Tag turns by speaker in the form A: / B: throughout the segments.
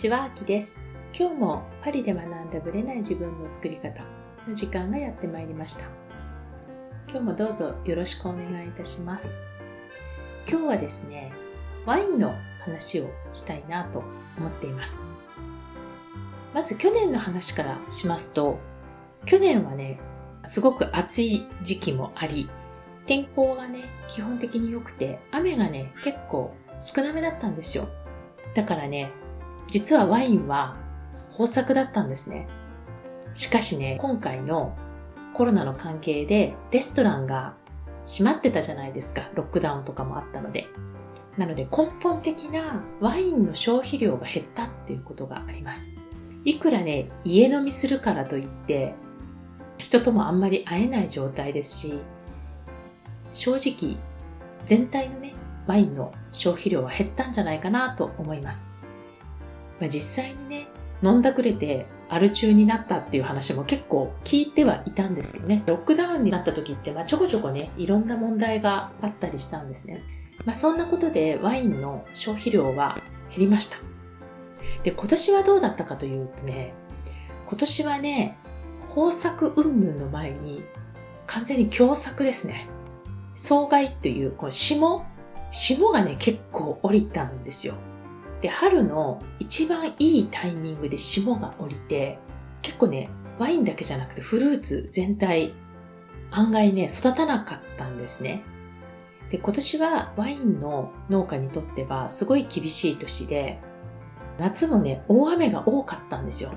A: ちは、あきです。今日もパリで学んだブレない自分の作り方の時間がやってまいりました。今日もどうぞよろしくお願いいたします。今日はですね、ワインの話をしたいなと思っています。まず去年の話からしますと、去年はね、すごく暑い時期もあり、天候がね、基本的に良くて、雨がね、結構少なめだったんですよ。だからね、実はワインは豊作だったんですね。しかしね、今回のコロナの関係でレストランが閉まってたじゃないですか。ロックダウンとかもあったので。なので根本的なワインの消費量が減ったっていうことがあります。いくらね、家飲みするからといって、人ともあんまり会えない状態ですし、正直全体のね、ワインの消費量は減ったんじゃないかなと思います。まあ、実際にね、飲んだくれてアル中になったっていう話も結構聞いてはいたんですけどね、ロックダウンになった時って、まあ、ちょこちょこね、いろんな問題があったりしたんですね。まあ、そんなことでワインの消費量は減りました。で、今年はどうだったかというとね、今年はね、豊作云々の前に完全に凶作ですね。草害という、この霜？霜がね、結構降りたんですよ。で、春の一番いいタイミングで霜が降りて、結構ね、ワインだけじゃなくてフルーツ全体、案外ね、育たなかったんですね。で、今年はワインの農家にとってはすごい厳しい年で、夏もね、大雨が多かったんですよ。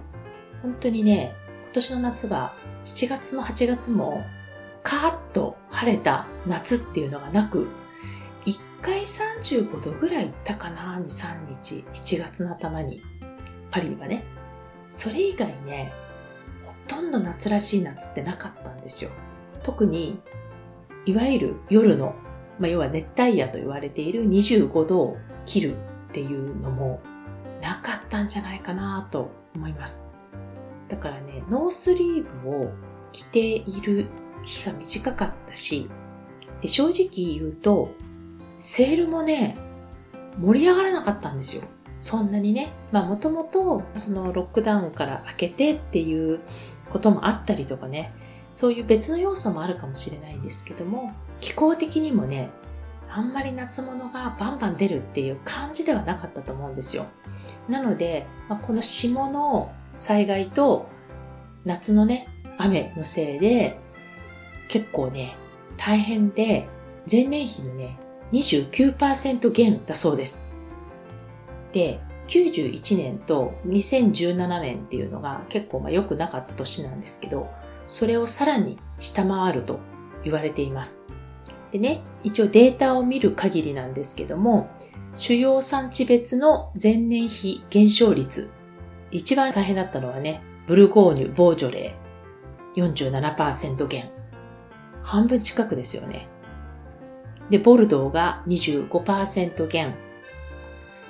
A: 本当にね、今年の夏は7月も8月もカーッと晴れた夏っていうのがなく、回35度ぐらい行ったかな、2、3日、7月の頭に。パリはね。それ以外ね、ほとんど夏らしい夏ってなかったんですよ。特に、いわゆる夜の、まあ、要は熱帯夜と言われている25度を切るっていうのもなかったんじゃないかなと思います。だからね、ノースリーブを着ている日が短かったし、で正直言うと、セールもね、盛り上がらなかったんですよ。そんなにね。まあもともとそのロックダウンから明けてっていうこともあったりとかね、そういう別の要素もあるかもしれないんですけども、気候的にもね、あんまり夏物がバンバン出るっていう感じではなかったと思うんですよ。なので、まあ、この霜の災害と夏のね、雨のせいで結構ね、大変で前年比のね、29%減だそうです。で、91年と2017年っていうのが結構まあ良くなかった年なんですけど、それをさらに下回ると言われています。でね、一応データを見る限りなんですけども、主要産地別の前年比減少率。一番大変だったのはね、ブルゴーニュ、ボージョレー47%減。半分近くですよね。で、ボルドーが25%減。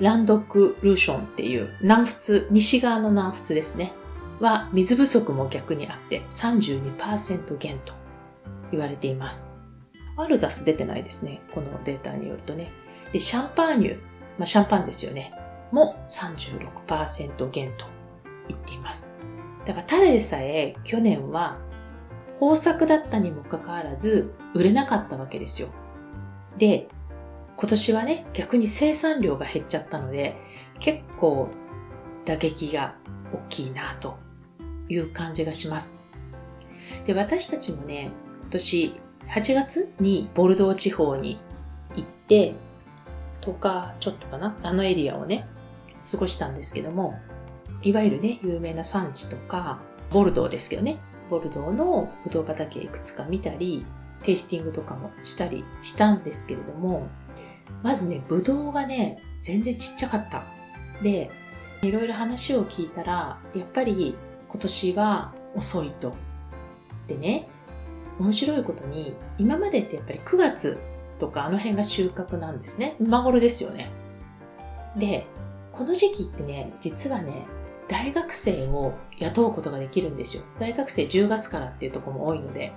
A: ランドクルーションっていう南仏、西側の南仏ですね。は水不足も逆にあって32%減と言われています。アルザス出てないですね。このデータによるとね。で、シャンパーニュ、まあ、シャンパンですよね。も36%減と言っています。だからただでさえ去年は豊作だったにもかかわらず売れなかったわけですよ。で、今年はね、逆に生産量が減っちゃったので、結構打撃が大きいなという感じがします。で、私たちもね、今年8月にボルドー地方に行って、10日ちょっとかな、あのエリアをね、過ごしたんですけども、いわゆるね、有名な産地とか、ボルドーですけどね、ボルドーのブドウ畑いくつか見たり、テイスティングとかもしたりしたんですけれども、まずね、ブドウがね、全然ちっちゃかった。で、いろいろ話を聞いたら、やっぱり今年は遅いと。でね、面白いことに、今までってやっぱり9月とかあの辺が収穫なんですね。今頃ですよね。で、この時期ってね、実はね、大学生を雇うことができるんですよ。大学生10月からっていうとこも多いので。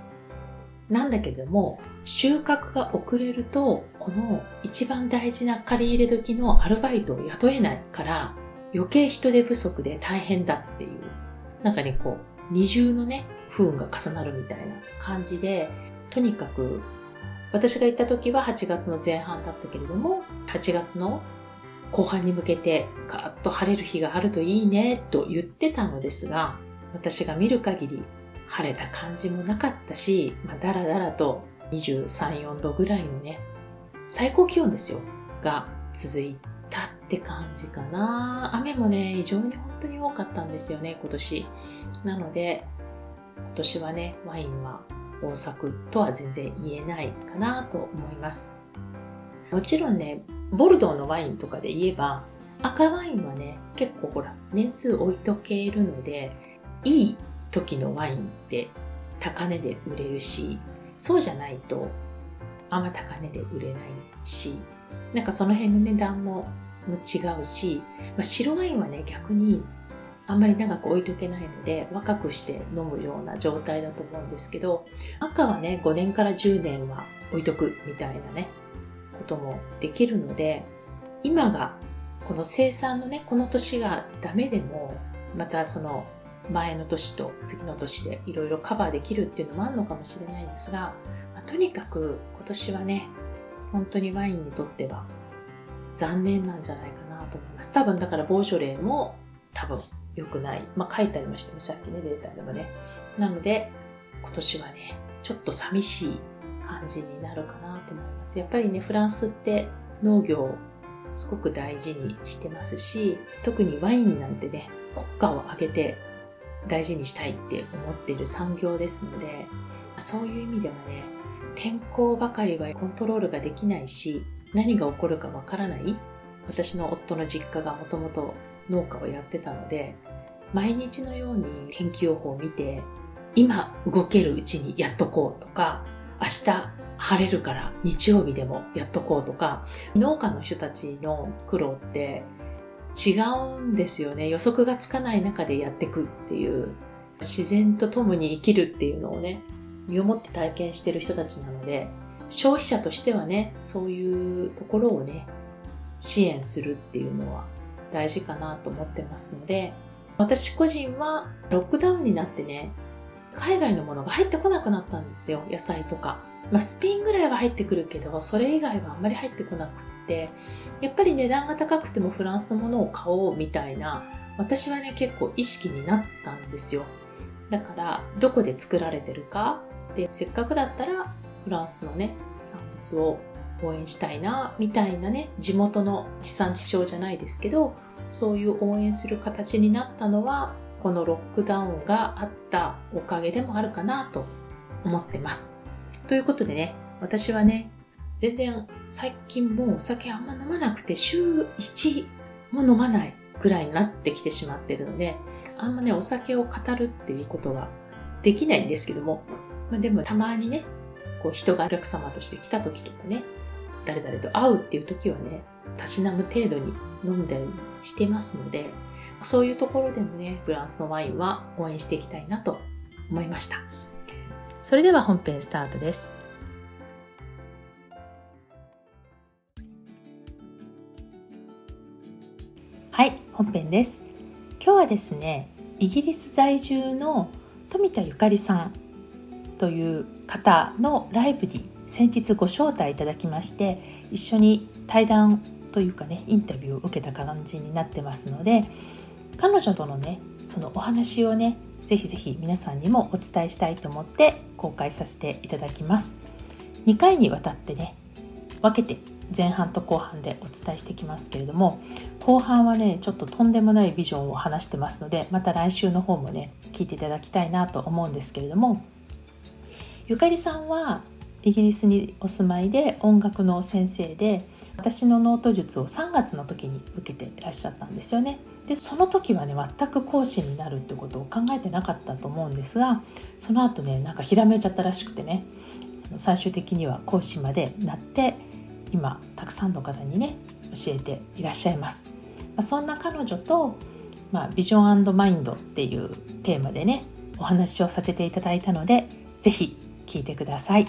A: なんだけども、収穫が遅れると、この一番大事な借り入れ時のアルバイトを雇えないから、余計人手不足で大変だっていう、なんかね、こう、二重のね、不運が重なるみたいな感じで、とにかく、私が行った時は8月の前半だったけれども、8月の後半に向けてガーッと晴れる日があるといいねと言ってたのですが、私が見る限り晴れた感じもなかったし、まあ、だらだらと23、4度ぐらいのね、最高気温ですよ、が続いたって感じかな。雨もね、異常に本当に多かったんですよね、今年。なので、今年はね、ワインは豊作とは全然言えないかなと思います。もちろんね、ボルドーのワインとかで言えば、赤ワインはね、結構ほら、年数置いとけるので、いい時のワインって高値で売れるし、そうじゃないとあんま高値で売れないし、なんかその辺の値段も違うし、まあ、白ワインはね、逆にあんまり長く置いとけないので、若くして飲むような状態だと思うんですけど、赤はね、5年から10年は置いとくみたいなね、こともできるので、今がこの生産のね、この年がダメでも、またその前の年と次の年でいろいろカバーできるっていうのもあるのかもしれないんですが、まあ、とにかく今年はね、本当にワインにとっては残念なんじゃないかなと思います。多分だからボージョレーも多分良くない。まあ書いてありましたね、さっきね、データでもね。なので、今年はね、ちょっと寂しい感じになるかなと思います。やっぱりね、フランスって農業をすごく大事にしてますし、特にワインなんてね、国家を挙げて大事にしたいって思っている産業ですので、そういう意味ではね、天候ばかりはコントロールができないし、何が起こるかわからない。私の夫の実家がもともと農家をやってたので、毎日のように天気予報を見て、今動けるうちにやっとこうとか、明日晴れるから日曜日でもやっとこうとか、農家の人たちの苦労って違うんですよね。予測がつかない中でやっていくっていう、自然と共に生きるっていうのをね、身をもって体験してる人たちなので、消費者としてはね、そういうところをね、支援するっていうのは大事かなと思ってますので、私個人はロックダウンになってね、海外のものが入ってこなくなったんですよ。野菜とか。まあ、スピンぐらいは入ってくるけど、それ以外はあんまり入ってこなくって、やっぱり値段が高くてもフランスのものを買おうみたいな、私はね、結構意識になったんですよ。だから、どこで作られてるか、で、せっかくだったら、フランスのね、産物を応援したいな、みたいなね、地元の地産地消じゃないですけど、そういう応援する形になったのは、このロックダウンがあったおかげでもあるかなと思ってます。ということでね、私はね、全然最近もうお酒あんま飲まなくて週1も飲まないぐらいになってきてしまってるので、あんまね、お酒を語るっていうことはできないんですけども、まあ、でもたまにね、こう人がお客様として来た時とかね、誰々と会うっていう時はね、たしなむ程度に飲んだりしてますので、そういうところでもね、フランスのワインは応援していきたいなと思いました。それでは本編スタートです。はい、本編です。今日はですね、イギリス在住の富田ゆかりさんという方のライブに先日ご招待いただきまして一緒に対談というかねインタビューを受けた感じになってますので彼女とのねそのお話をねぜひぜひ皆さんにもお伝えしたいと思って公開させていただきます2回にわたってね分けて前半と後半でお伝えしてきますけれども後半はねちょっととんでもないビジョンを話してますのでまた来週の方もね聞いていただきたいなと思うんですけれどもゆかりさんはイギリスにお住まいで音楽の先生で私のノート術を3月の時に受けていらっしゃったんですよね。でその時はね全く講師になるってことを考えてなかったと思うんですがその後ねなんかひらめいちゃったらしくてね最終的には講師までなって今たくさんの方にね教えていらっしゃいます。ま、そんな彼女と、まあ、ビジョンマインドっていうテーマでねお話をさせていただいたので是非聞いてください。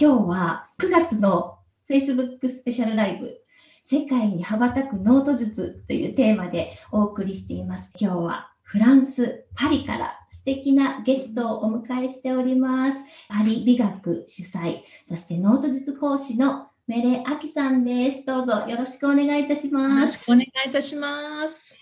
B: 今日は9月の Facebook スペシャルライブ世界に羽ばたくノート術というテーマでお送りしています。今日はフランス・パリから素敵なゲストをお迎えしております。パリ美学主催、そしてノート術講師のメレアキさんです。どうぞよろしくお願いいたします。よろし
C: くお願いいたします。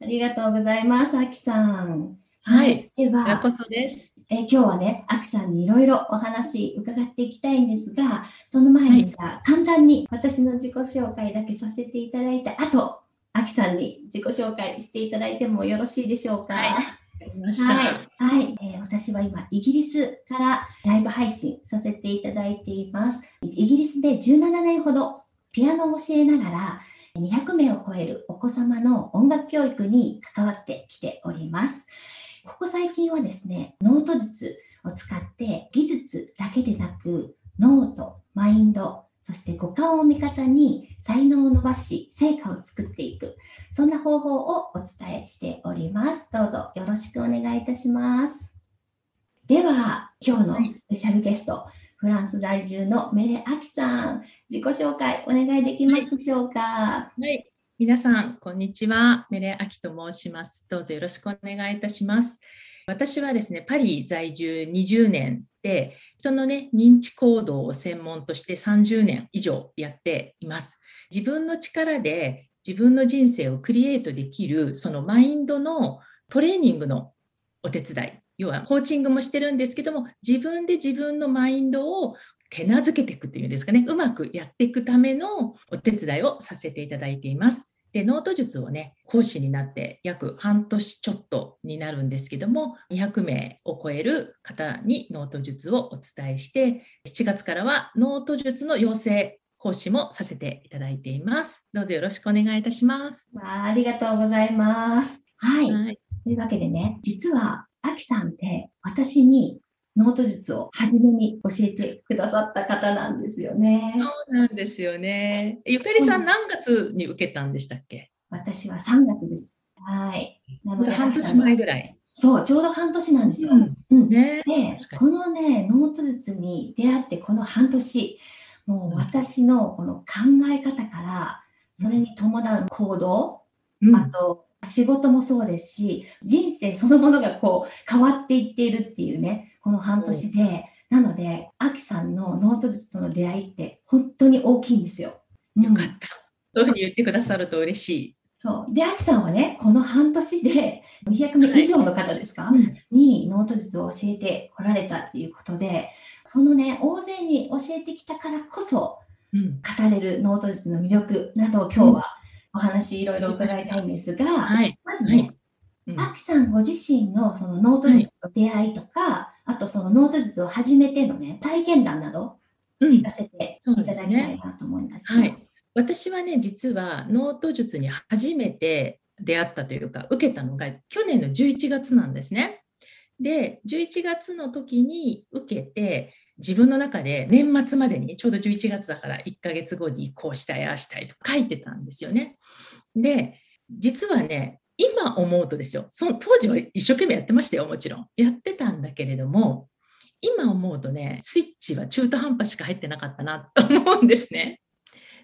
B: ありがとうございます、アキさん。
C: はい。では、こそです。
B: え今日はね、アキさんにいろいろお話伺っていきたいんですが、その前に、はい、簡単に私の自己紹介だけさせていただいた後、アキさんに自己紹介していただいてもよろしいでしょうか？はいはいはい、えー、私は今、イギリスからライブ配信させていただいています。イギリスで17年ほどピアノを教えながら、200名を超えるお子様の音楽教育に関わってきております。ここ最近はですね、ノート術を使って技術だけでなく、ノート、マインド、そして五感を味方に才能を伸ばし、成果を作っていく。そんな方法をお伝えしております。どうぞよろしくお願いいたします。では、今日のスペシャルゲスト、はい、フランス在住のメレアキさん、自己紹介お願いできますでしょうか？は
C: い、はい皆さん、こんにちは。メレアキと申します。どうぞよろしくお願いいたします。私はですね、パリ在住20年で、人のね、認知行動を専門として30年以上やっています。自分の力で自分の人生をクリエイトできる、そのマインドのトレーニングのお手伝い、要はコーチングもしてるんですけども、自分で自分のマインドを手なずけていくっていうんですかね、うまくやっていくためのお手伝いをさせていただいています。で、ノート術をね、講師になって約半年ちょっとになるんですけども、200名を超える方にノート術をお伝えして、7月からはノート術の養成講師もさせていただいています。どうぞよろしくお願いいたします。
B: ありがとうございます。はい。はい、というわけでね、実は、アキさんって私にノート術を初めに教えてくださった方なんですよね。
C: そうなんですよね。ゆかりさん、何月に受けたんでしたっけ？
B: 私は3月です。はい。
C: なので半年前ぐらい。
B: そう、ちょうど半年なんですよ。うん、うん、ね、で、このね、ノート術に出会ってこの半年、もう私のこの考え方から、それに伴う行動、うん、あと仕事もそうですし、人生そのものがこう変わっていっているっていうね、この半年で、なので、アキさんのノート術との出会いって本当に大きいんですよ。
C: よかった。そういうふうに言ってくださると嬉しい。
B: そう。で、アキさんはね、この半年で200名以上の方ですか、はい、にノート術を教えてこられたっていうことで、そのね、大勢に教えてきたからこそ、語れるノート術の魅力などを今日はお話いろいろ伺いたいんですが、はい、まずね、アキさんご自身のそのノート術と出会いとか、はい、あとそのノート術を始めてのね、体験談など聞かせていただきたいなと思います、
C: ねはい。私はね、実はノート術に初めて出会ったというか、受けたのが去年の11月なんですね。で、11月の時に受けて、自分の中で年末までにちょうど11月だから1ヶ月後にこうしたいああしたいと書いてたんですよね。で実はね今思うとですよその当時は一生懸命やってましたよもちろんやってたんだけれども今思うとねスイッチは中途半端しか入ってなかったなと思うんですね。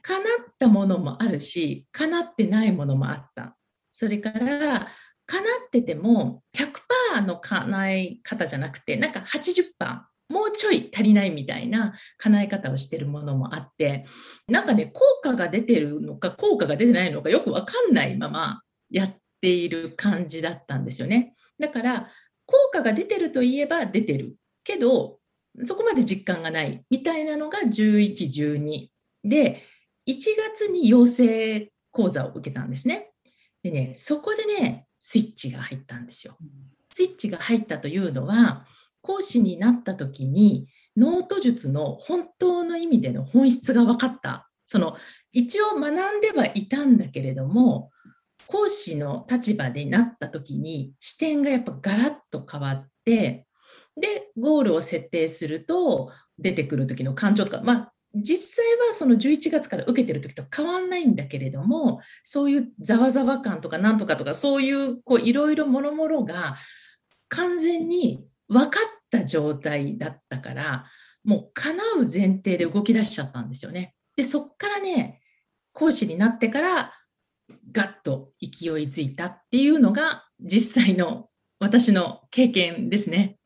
C: 叶ったものもあるし叶ってないものもあったそれから叶ってても100%の叶え方じゃなくてなんか80%もうちょい足りないみたいな叶え方をしてるものもあってなんかね効果が出てるのか効果が出てないのかよく分かんないままやっている感じだったんですよね。だから効果が出てるといえば出てる。けどそこまで実感がないみたいなのが1112で1月に養成講座を受けたんですね。でねそこでねスイッチが入ったんですよ。スイッチが入ったというのは講師になった時にノート術の本当の意味での本質が分かった。その一応学んではいたんだけれども講師の立場になった時に視点がやっぱガラッと変わってでゴールを設定すると出てくる時の感情とかまあ実際はその11月から受けてる時と変わんないんだけれどもそういうざわざわ感とかなんとかとかそういういろいろもろもろが完全に分かった状態だったからもう叶う前提で動き出しちゃったんですよね。でそっからね講師になってからガッと勢いづいたっていうのが実際の私の経験ですね。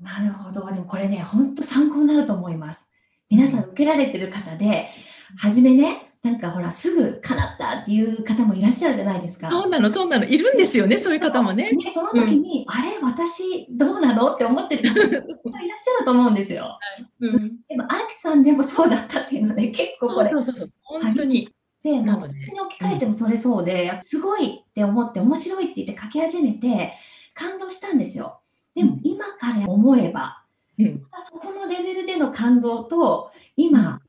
B: なるほど。でもこれね、本当参考になると思います。皆さん受けられてる方で、初めね、なんかほら、すぐ叶ったっていう方もいらっしゃるじゃないですか。
C: そうなの、そうなの。いるんですよね、そういう方もね。
B: ねその時に、うん、あれ、私、どうなのって思ってる方も いらっしゃると思うんですよ。うん、でも、アキさんでもそうだったっていうので、結構これ。
C: そうそうそう、本当に。
B: で、もう私に置き換えてもそれそうで、すごいって思って、面白いって言って書き始めて、感動したんですよ。でも、今から思えば、うん、そこのレベルでの感動と、今、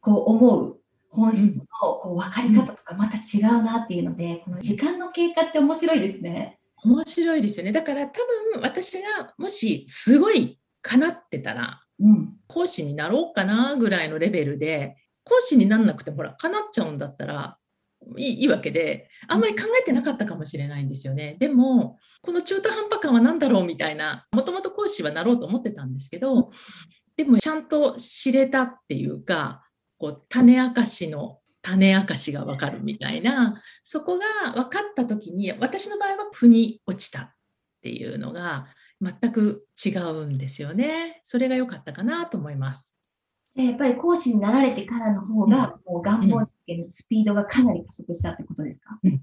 B: こう思う本質のこう分かり方とかまた違うなっていうので、この時間の経過って面白いですね。
C: 面白いですよね。だから多分私がもしすごいかなってたら、うん、講師になろうかなぐらいのレベルで講師になんなくてもほらかなっちゃうんだったらいいいいわけであんまり考えてなかったかもしれないんですよね。でもこの中途半端感は何だろうみたいなもともと講師はなろうと思ってたんですけどでもちゃんと知れたっていうかこう種明かしの種明かしが分かるみたいなそこが分かった時に私の場合は腑に落ちたっていうのが全く違うんですよね。それが良かったかなと思います。
B: やっぱり講師になられてからの方が、もう願望実現のスピードがかなり加速したってことですか、
C: うん、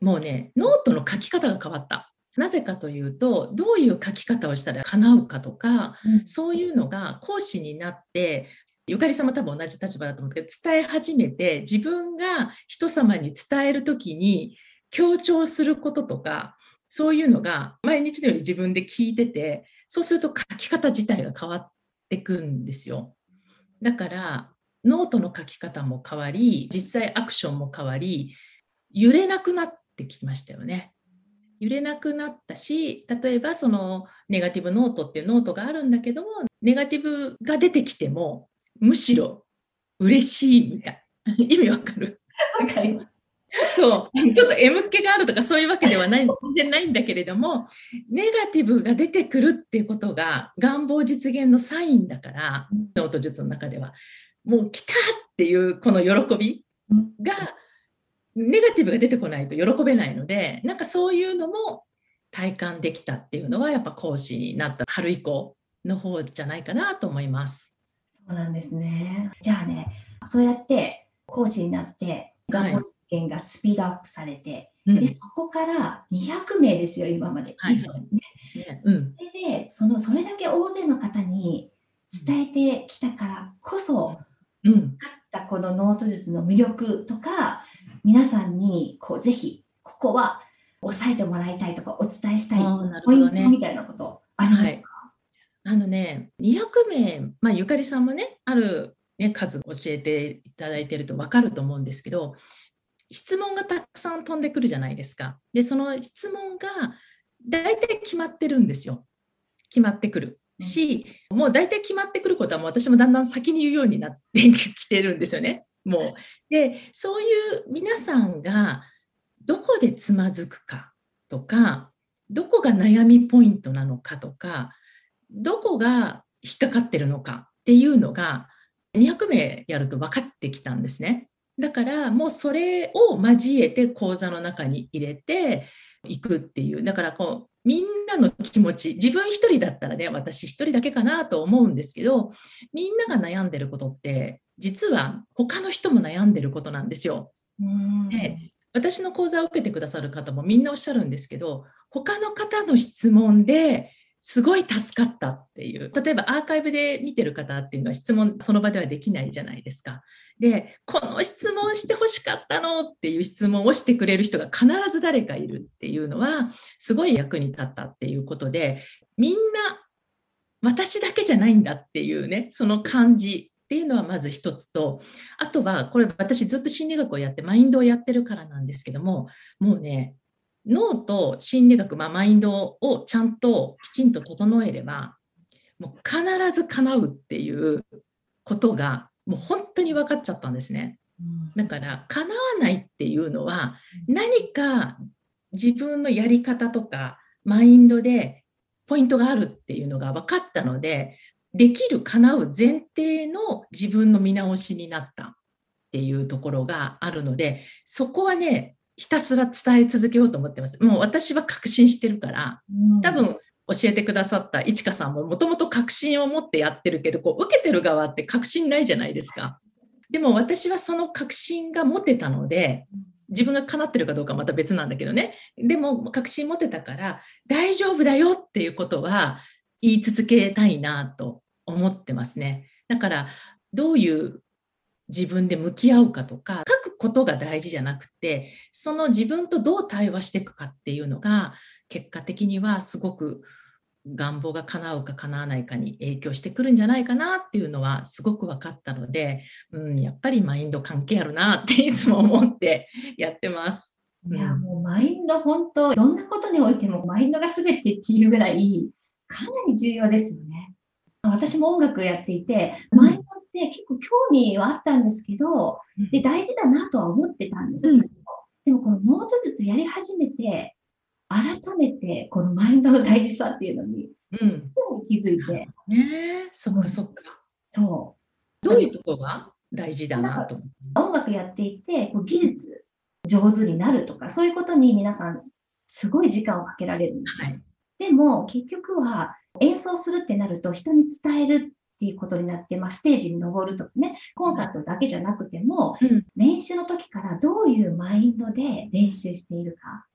C: もうね、ノートの書き方が変わった。なぜかというと、どういう書き方をしたら叶うかとか、うん、そういうのが講師になって、ゆかりさんも多分同じ立場だと思うけど、伝え始めて、自分が人様に伝えるときに強調することとか、そういうのが毎日のように自分で聞いてて、そうすると書き方自体が変わってくんですよ。だからノートの書き方も変わり実際アクションも変わり揺れなくなってきましたよね。揺れなくなったし例えばそのネガティブノートっていうノートがあるんだけどもネガティブが出てきてもむしろ嬉しいみたい。な 意味わかる？
B: わかります。
C: そう、ちょっと M っ気があるとかそういうわけではない、全然ないんだけれども、ネガティブが出てくるっていうことが願望実現のサインだから、ノート術の中では、もう来たっていうこの喜びが、ネガティブが出てこないと喜べないので、なんかそういうのも体感できたっていうのは、やっぱ講師になった春以降の方じゃないかなと思います。
B: そうなんですね。じゃあね、そうやって講師になって、願望実現がスピードアップされて、はい、でそこから200名ですよ、今まで。以上ね。それでその、それだけ大勢の方に伝えてきたからこそ、うん、ったこのノート術の魅力とか、皆さんにこうぜひ、ここは押さえてもらいたいとか、お伝えしたいポイントみたいなことありますか、はい
C: あのね、200名、まあ、ゆかりさんもね、あるね、数教えていただいてると分かると思うんですけど質問がたくさん飛んでくるじゃないですか。でその質問が大体決まってるんですよ。決まってくるし、うん、もう大体決まってくることはもう私もだんだん先に言うようになってきてるんですよね。もうでそういう皆さんがどこでつまずくかとかどこが悩みポイントなのかとかどこが引っかかってるのかっていうのが200名やると分かってきたんですね。だからもうそれを交えて講座の中に入れていくっていうだからこうみんなの気持ち自分一人だったらね私一人だけかなと思うんですけどみんなが悩んでることって実は他の人も悩んでることなんですよ。で私の講座を受けてくださる方もみんなおっしゃるんですけど他の方の質問ですごい助かったっていう。例えばアーカイブで見てる方っていうのは質問その場ではできないじゃないですか。で、この質問してほしかったのっていう質問をしてくれる人が必ず誰かいるっていうのは、すごい役に立ったっていうことで、みんな私だけじゃないんだっていうね、その感じっていうのはまず一つと、あとはこれ私ずっと心理学をやってマインドをやってるからなんですけども、もうね、脳と心理学、まあ、マインドをちゃんときちんと整えればもう必ず叶うっていうことがもう本当に分かっちゃったんですね。だから叶わないっていうのは何か自分のやり方とかマインドでポイントがあるっていうのが分かったのでできる叶う前提の自分の見直しになったっっていうところがあるので、そこはね、ひたすら伝え続けようと思ってます。もう私は確信してるから、多分教えてくださったいちかさんももともと確信を持ってやってるけど、こう受けてる側って確信ないじゃないですか。でも私はその確信が持てたので、自分が叶ってるかどうかはまた別なんだけどね。でも確信持てたから大丈夫だよっていうことは言い続けたいなと思ってますね。だからどういう自分で向き合うかとかことが大事じゃなくてその自分とどう対話していくかっていうのが結果的にはすごく願望が叶うか叶わないかに影響してくるんじゃないかなっていうのはすごく分かったので、うん、やっぱりマインド関係あるなっていつも思ってやってます。
B: いや、もうマインド本当、どんなことにおいてもマインドが全てっていうぐらい、かなり重要ですよね。私も音楽やっていて、マインドって結構興味はあったんですけど、で大事だなとは思ってたんですけど、うん、でもこのノート術やり始めて、改めてこのマインドの大事さっていうのに、うん、気づいて。
C: ねそっかそっか。
B: そ
C: う。どういうところが大事だなと
B: 音楽やっていて、こう技術上手になるとか、そういうことに皆さん、すごい時間をかけられるんですよ。はい、でも、結局は演奏するってなると、人に伝えるっていうことになって、まあ、ステージに登るとかね、コンサートだけじゃなくても、うん、練習の時からどういうマインドで練習しているか。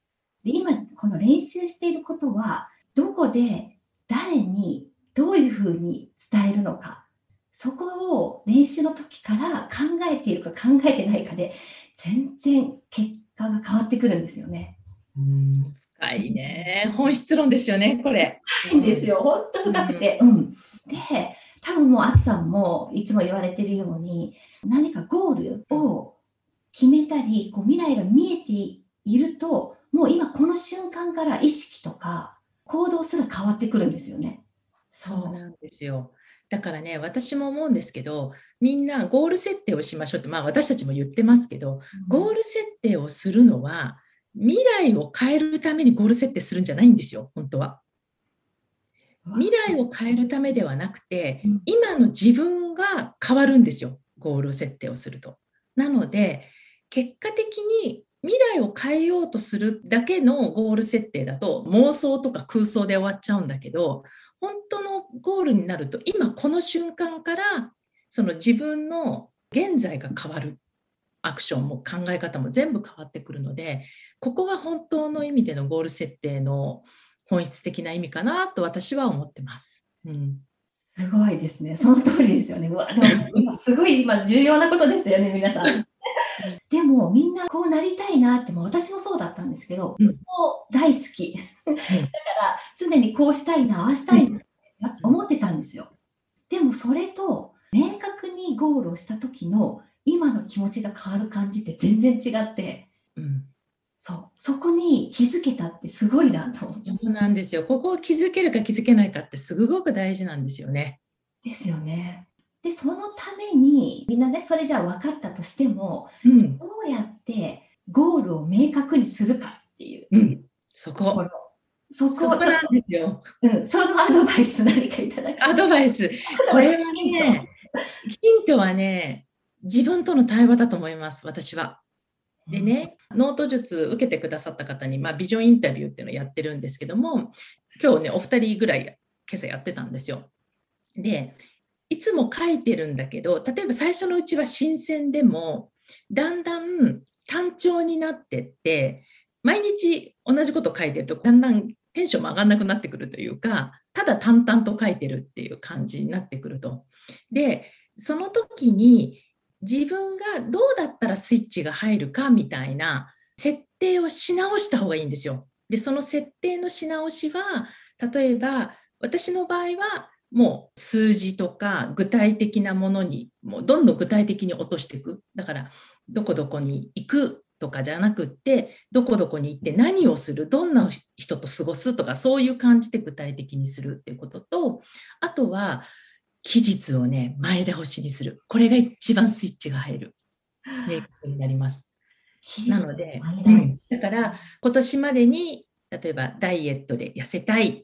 B: で、今、この練習していることは、どこで、誰に、どういうふうに伝えるのか。そこを練習の時から考えているか考えてないかで、全然結果が変わってくるんですよね。
C: うん深いね。本質論ですよね、これ。
B: 深いんですよ。本当深くて。うん、で、多分もう、あつさんもいつも言われてるように、何かゴールを決めたり、こう未来が見えていると、もう今この瞬間から意識とか行動すら変わってくるんですよね。
C: そうなんですよ。だからね、私も思うんですけど、みんなゴール設定をしましょうって、まあ私たちも言ってますけど、ゴール設定をするのは、未来を変えるためにゴール設定するんじゃないんですよ、本当は。未来を変えるためではなくて、今の自分が変わるんですよ、ゴール設定をすると。なので、結果的に未来を変えようとするだけのゴール設定だと妄想とか空想で終わっちゃうんだけど本当のゴールになると今この瞬間からその自分の現在が変わるアクションも考え方も全部変わってくるのでここが本当の意味でのゴール設定の本質的な意味かなと私は思ってます。うん。
B: すごいですね。その通りですよね。うわ、でも今すごい今重要なことですよね、皆さん。でもみんなこうなりたいなっても私もそうだったんですけど、うん、そう大好き。だから常にこうしたいなああしたいなって思ってたんですよ。でもそれと明確にゴールをした時の今の気持ちが変わる感じって全然違って、うん、そう。そこに気づけたってすごいなと思って。
C: そうなんですよ。ここを気づけるか気づけないかってすごく大事なんですよね。
B: ですよね。で、そのために、みんなね、それじゃあ分かったとしても、うん、どうやってゴールを明確にするかっていう。
C: うん、そこ。
B: そこをちょっと、うん、そのアドバイス何かいただ
C: くアドバイス。これはね、ヒントはね、自分との対話だと思います、私は。でね、うん、ノート術受けてくださった方に、まあ、ビジョンインタビューっていうのをやってるんですけども、今日ね、お二人ぐらい今朝やってたんですよ。で、いつも書いてるんだけど例えば最初のうちは新鮮でもだんだん単調になってって毎日同じこと書いてるとだんだんテンションも上がんなくなってくるというかただ淡々と書いてるっていう感じになってくると。でその時に自分がどうだったらスイッチが入るかみたいな設定をし直した方がいいんですよ。でその設定のし直しは例えば私の場合はもう数字とか具体的なものにもうどんどん具体的に落としていくだからどこどこに行くとかじゃなくってどこどこに行って何をするどんな人と過ごすとかそういう感じで具体的にするっていうこととあとは期日をね前倒しにするこれが一番スイッチが入る明確になります。なので、うん、だから今年までに例えばダイエットで痩せたいっ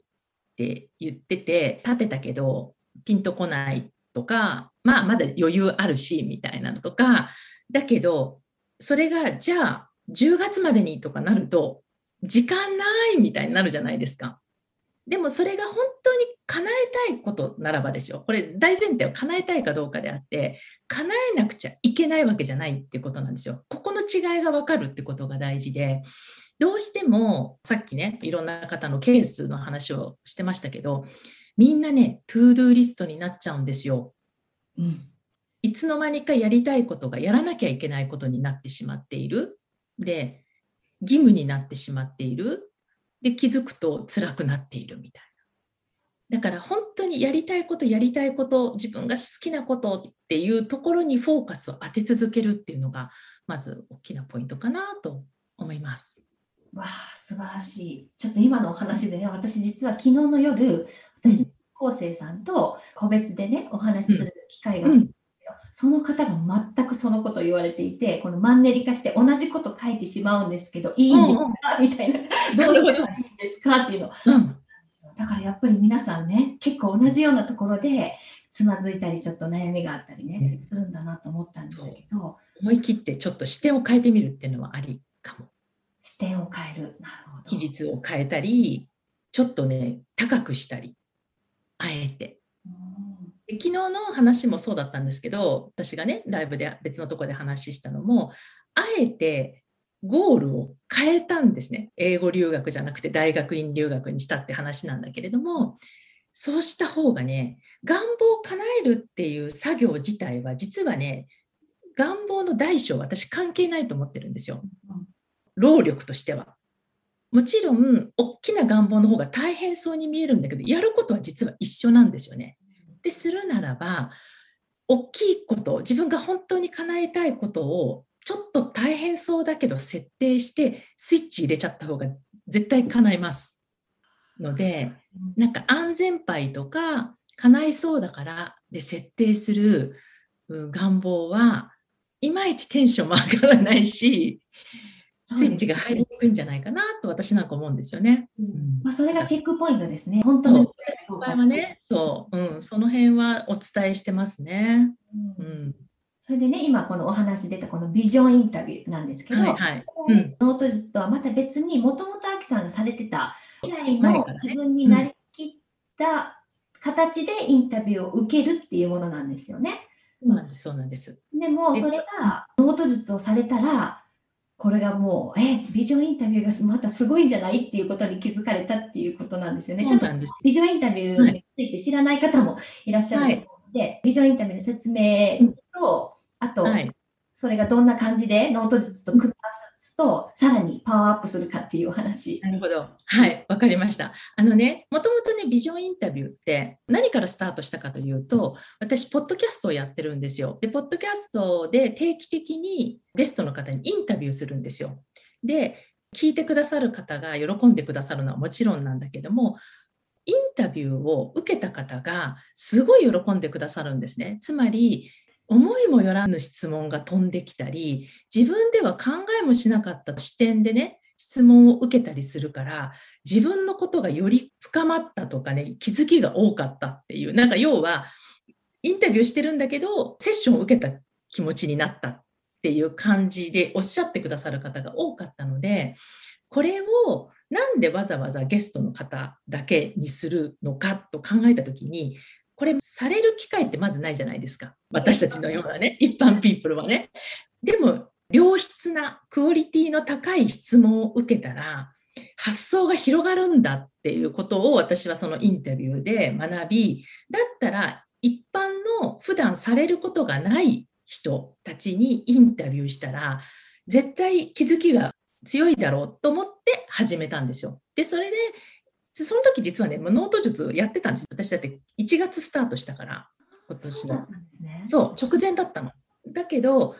C: て言ってて立てたけどピンとこないとか、まあ、まだ余裕あるしみたいなのとかだけど、それがじゃあ10月までにとかなると、時間ないみたいになるじゃないですか。でもそれが本当に叶えたいことならばですよ。これ大前提は叶えたいかどうかであって、叶えなくちゃいけないわけじゃないっていうことなんですよ。ここの違いが分かるってことが大事で、どうしてもさっきね、いろんな方のケースの話をしてましたけど、みんなね、トゥードゥーリストになっちゃうんですよ。うん、いつの間にかやりたいことがやらなきゃいけないことになってしまっている。で、義務になってしまっている。で、気づくと辛くなっているみたいな。だから本当にやりたいこと、やりたいこと、自分が好きなことっていうところにフォーカスを当て続けるっていうのが、まず大きなポイントかなと思います。
B: わあ、素晴らしい。ちょっと今のお話でね、私実は昨日の夜、私、高生さんと個別でね、お話しする機会があって、うんその方が全くそのことを言われていて、このマンネリ化して同じこと書いてしまうんですけど、いいんですか、うん、みたいな、どうすればいいんですか？っていうの。うん、だからやっぱり皆さんね、結構同じようなところでつまずいたり、ちょっと悩みがあったりね、うん、するんだなと思ったんですけど。
C: 思い切ってちょっと視点を変えてみるっていうのはありかも。
B: 視点を変える。なるほど。
C: 期日を変えたり、ちょっとね、高くしたり、あえて。昨日の話もそうだったんですけど私がねライブで別のとこで話したのもあえてゴールを変えたんですね。英語留学じゃなくて大学院留学にしたって話なんだけれどもそうした方がね願望を叶えるっていう作業自体は実はね願望の大小私関係ないと思ってるんですよ。労力としては。もちろん大きな願望の方が大変そうに見えるんだけどやることは実は一緒なんですよね。ってするならば大きいこと自分が本当に叶えたいことをちょっと大変そうだけど設定してスイッチ入れちゃった方が絶対叶います。のでなんか安全牌とか叶いそうだからで設定する願望はいまいちテンションも上がらないしスイッチが入りにくいんじゃないかなと私なんか思うんですよね。
B: うん、まあ、それがチェックポイントですね。本当の
C: 場合はね、そう、うん、その辺はお伝えしてますね。うん、うん。
B: それでね、今このお話出たこのビジョンインタビューなんですけど、はいはい。うん、ノート術とはまた別にもともとアキさんがされてた未来の自分になりきった形でインタビューを受けるっていうものなんですよね。
C: そうなんです、そうなんです。
B: でもそれがノート術をされたらこれがもう、えビジョンインタビューがまたすごいんじゃない？っていうことに気づかれたっていうことなんですよね。ちょっとビジョンインタビューについて知らない方もいらっしゃると思うので、はい、ビジョンインタビューの説明と、あと、はい、それがどんな感じでノート術と組み合わすと、さらにパワーアップするかっていうお話。
C: なるほど。はい、わかりました。あのね、もともとね、ビジョンインタビューって何からスタートしたかというと、私、ポッドキャストをやってるんですよ。で、ポッドキャストで定期的にゲストの方にインタビューするんですよ。で、聞いてくださる方が喜んでくださるのはもちろんなんだけども、インタビューを受けた方がすごい喜んでくださるんですね。つまり思いもよらぬ質問が飛んできたり自分では考えもしなかった視点でね質問を受けたりするから自分のことがより深まったとかね気づきが多かったっていうなんか要はインタビューしてるんだけどセッションを受けた気持ちになったっていう感じでおっしゃってくださる方が多かったのでこれをなんでわざわざゲストの方だけにするのかと考えた時にこれされる機会ってまずないじゃないですか私たちのようなね一般ピープルはね。でも良質なクオリティの高い質問を受けたら発想が広がるんだっていうことを私はそのインタビューで学びだったら一般の普段されることがない人たちにインタビューしたら絶対気づきが強いだろうと思って始めたんですよ。でそれでその時実はね、ノート術やってたんです。私だって1月スタートしたから、
B: 今年の。そう、ね、
C: 直前だったの。だけど、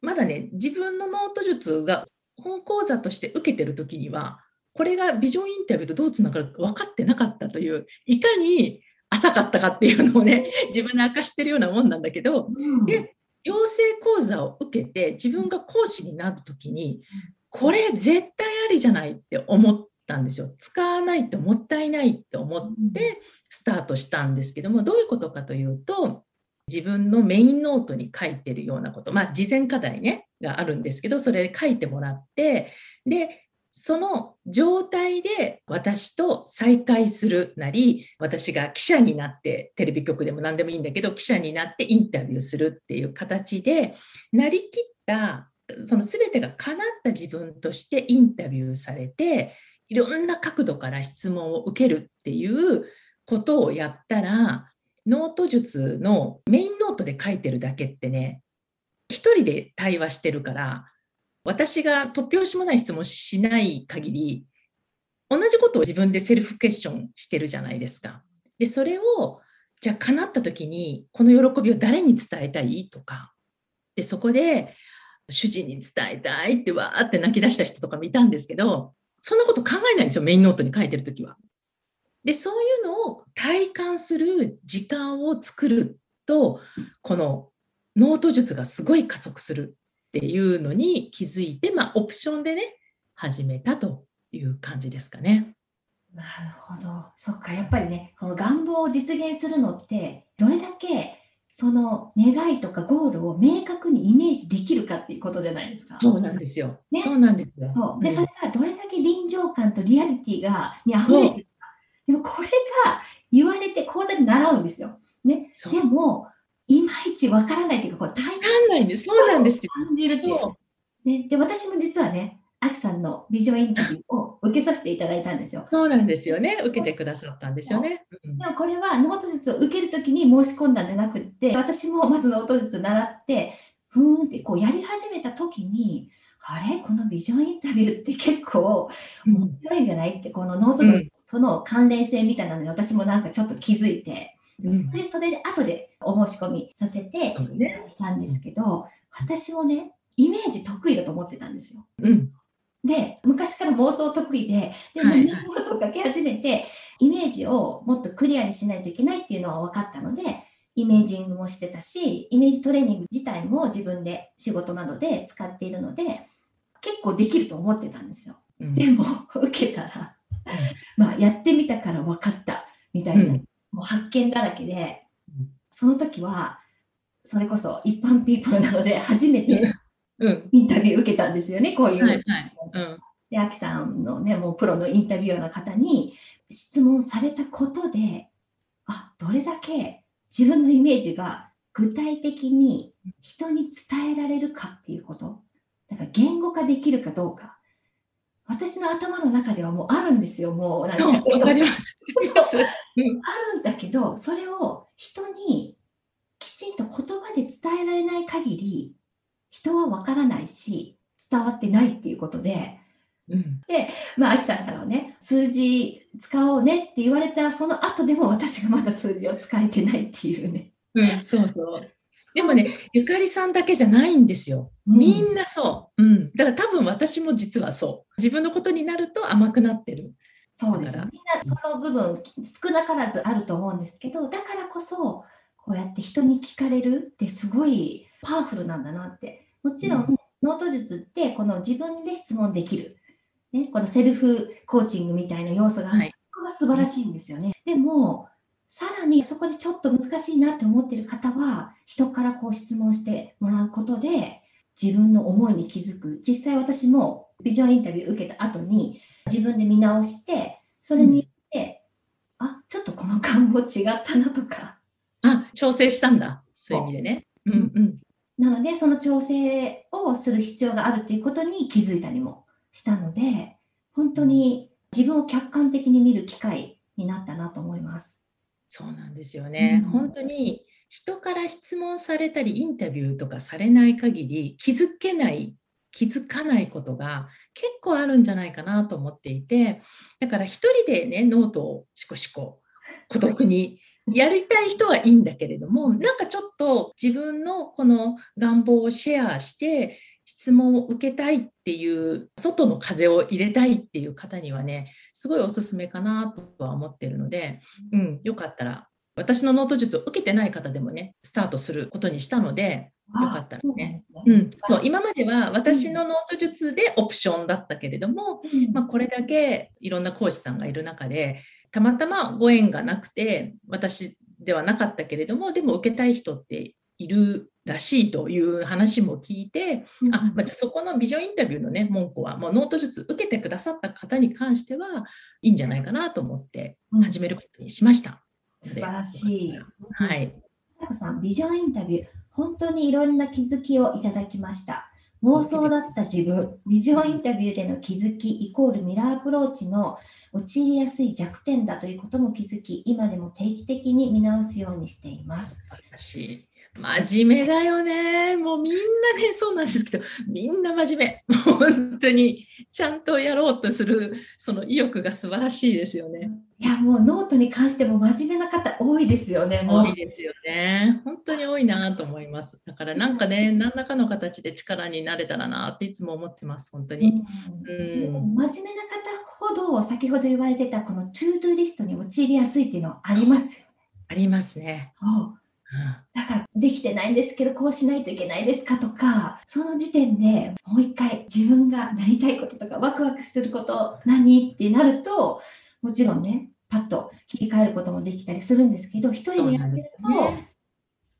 C: まだね、自分のノート術が本講座として受けてる時には、これがビジョンインタビューとどうつながるか分かってなかったという、いかに浅かったかっていうのをね、自分で明かしてるようなもんなんだけど、うん、で、養成講座を受けて自分が講師になる時に、これ絶対ありじゃないって思ったんですよ。使わないともったいないって思ってスタートしたんですけどもどういうことかというと自分のメインノートに書いてるようなこと、まあ、事前課題ね、があるんですけど、それ書いてもらって、で、その状態で私と再会するなり、私が記者になって、テレビ局でも何でもいいんだけど、記者になってインタビューするっていう形で、なりきった、その全てが叶った自分としてインタビューされて、いろんな角度から質問を受けるっていうことをやったら、ノート術のメインノートで書いてるだけってね、一人で対話してるから、私が突拍子もない質問しない限り、同じことを自分でセルフクエスチョンしてるじゃないですか。で、それを、じゃあ叶った時に、この喜びを誰に伝えたいとか、で、そこで、主人に伝えたいってわーって泣き出した人とかもいたんですけど、そんなこと考えないんですよ、メインノートに書いてる時は。で、そういうのを体感する時間を作ると、このノート術がすごい加速するっていうのに気づいて、まあ、オプションでね、始めたという感じですかね。
B: なるほど。そっか、やっぱりね、この願望を実現するのって、どれだけその願いとかゴールを明確にイメージできるかっていうことじゃないですか。
C: そうなんですよ。ね、そうなんですよ。
B: そうで、うん、それがどれだけ臨場感とリアリティがに溢れてるか。でもこれが言われて講座で習うんですよ。ね、でもいまいちわからないというか、こう体
C: 感ないんです。そうなんですよ。
B: 感じるっていう。ね、で、私も実はね、アキさんのビジョンインタビューを受けさせていただいたんですよ。
C: そうなんですよね。受けてくださったんですよね。
B: でもこれはノート術を受けるときに申し込んだんじゃなくて、私もまずノート術習って、ふーんってこうやり始めたときに、あれ？このビジョンインタビューって結構面白いんじゃない？って、このノート術との関連性みたいなのに私もなんかちょっと気づいて、うん、でそれで後でお申し込みさせていただいたんですけど、私もねイメージ得意だと思ってたんですよ。
C: うん、
B: で昔から妄想得意ででも、ミラー書き始めてイメージをもっとクリアにしないといけないっていうのは分かったのでイメージングもしてたしイメージトレーニング自体も自分で仕事などで使っているので結構できると思ってたんですよ。うん、でも受けたら、まあやってみたから分かったみたいなもう発見だらけで、その時は、それこそ一般ピープルなので、初めてインタビュー受けたんですよね、こういう。はいはいうん、で、アキさんのね、もうプロのインタビュアーの方に質問されたことで、あ、どれだけ自分のイメージが具体的に人に伝えられるかっていうこと。だから言語化できるかどうか。私の頭の中ではもうあるんですよ、もうなんか。
C: わかります。
B: あるんだけど、それを人にきちんと言葉で伝えられない限り、人はわからないし、伝わってないっていうことで、うん、で、まあ、アキさんからはね、数字使おうねって言われたその後でも私がまだ数字を使えてないっていうね。
C: うん、そうそう。でもね、ゆかりさんだけじゃないんですよ。みんなそう。うん。だから多分私も実はそう。自分のことになると甘くなってる。
B: そうですみんなその部分少なからずあると思うんですけど、だからこそ、こうやって人に聞かれるってすごいパワフルなんだなって。もちろん、うん、ノート術ってこの自分で質問できる。ね、このセルフコーチングみたいな要素がある、はい、ここが素晴らしいんですよね。でも、さらにそこでちょっと難しいなって思ってる方は、人からこう質問してもらうことで、自分の思いに気づく。実際私もビジョンインタビュー受けた後に、自分で見直して、それによって、うん、あ、ちょっとこの願望違ったなとか。
C: あ、調整したんだ。そういう意味でね。うんうん。
B: なので、その調整をする必要があるっていうことに気づいたりもしたので、本当に自分を客観的に見る機会になったなと思います。
C: そうなんですよね。うん、本当に人から質問されたりインタビューとかされない限り気づけない気づかないことが結構あるんじゃないかなと思っていてだから一人でねノートをしこしこ孤独にやりたい人はいいんだけれどもなんかちょっと自分のこの願望をシェアして質問を受けたいっていう外の風を入れたいっていう方にはねすごいおすすめかなとは思ってるので、うん、よかったら私のノート術を受けてない方でもねスタートすることにしたのでよかったらね。うん、そう今までは私のノート術でオプションだったけれども、うん、まあ、これだけいろんな講師さんがいる中でたまたまご縁がなくて私ではなかったけれども、でも受けたい人っているらしいという話も聞いて、うん、あまあ、そこのビジョンインタビューの、ね、門戸はもうノート術受けてくださった方に関してはいいんじゃないかなと思って始めることにしました。
B: うん、素晴らしい。
C: はい。
B: さん、ビジョンインタビュー、本当にいろんな気づきをいただきました。妄想だった自分、ビジョンインタビューでの気づきイコールミラーアプローチの陥りやすい弱点だということも気づき、今でも定期的に見直すようにしています。
C: 素晴らしい。真面目だよね。もうみんなね、そうなんですけど、みんな真面目。本当に、ちゃんとやろうとする、その意欲が素晴らしいですよね。
B: いや、もうノートに関しても真面目な方多いですよね。
C: 多いですよね。本当に多いなと思います。だからなんかね、何らかの形で力になれたらなっていつも思ってます、本当に。
B: うん、うん、真面目な方ほど、先ほど言われてたこの To Doリストに陥りやすいっていうのはありますよね。
C: ありますね。
B: そうだからできてないんですけどこうしないといけないですかとかその時点でもう一回自分がなりたいこととかワクワクすること何ってなるともちろんねパッと切り替えることもできたりするんですけど一人でやってると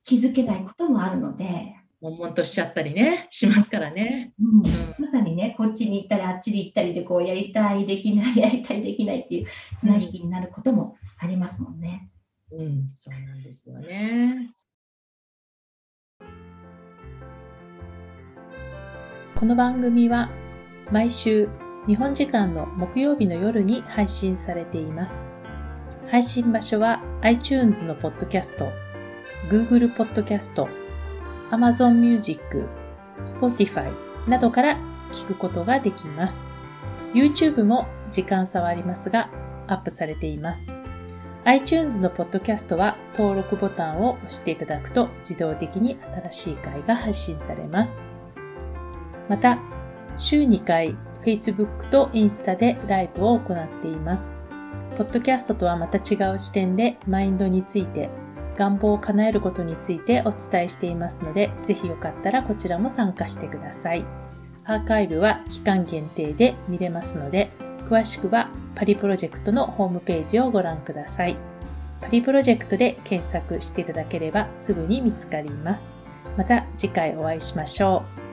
B: 気づけないこともあるので。
C: 悶々としちゃったりね、しますからね。
B: うん、まさにね、こっちに行ったり、あっちに行ったりで、こう、やりたい、できない、やりたい、できないっていう綱引きになることもありますもんね。
C: うん、そうなんですよね。この番組は毎週日本時間の木曜日の夜に配信されています。配信場所は iTunes のポッドキャスト、Google ポッドキャスト、Amazon Music、Spotify などから聞くことができます。YouTube も時間差はありますがアップされています。iTunes のポッドキャストは登録ボタンを押していただくと自動的に新しい回が配信されます。また、週2回 Facebook とインスタでライブを行っています。ポッドキャストとはまた違う視点でマインドについて、願望を叶えることについてお伝えしていますので、ぜひよかったらこちらも参加してください。アーカイブは期間限定で見れますので、詳しくはパリプロジェクトのホームページをご覧ください。パリプロジェクトで検索していただければすぐに見つかります。また次回お会いしましょう。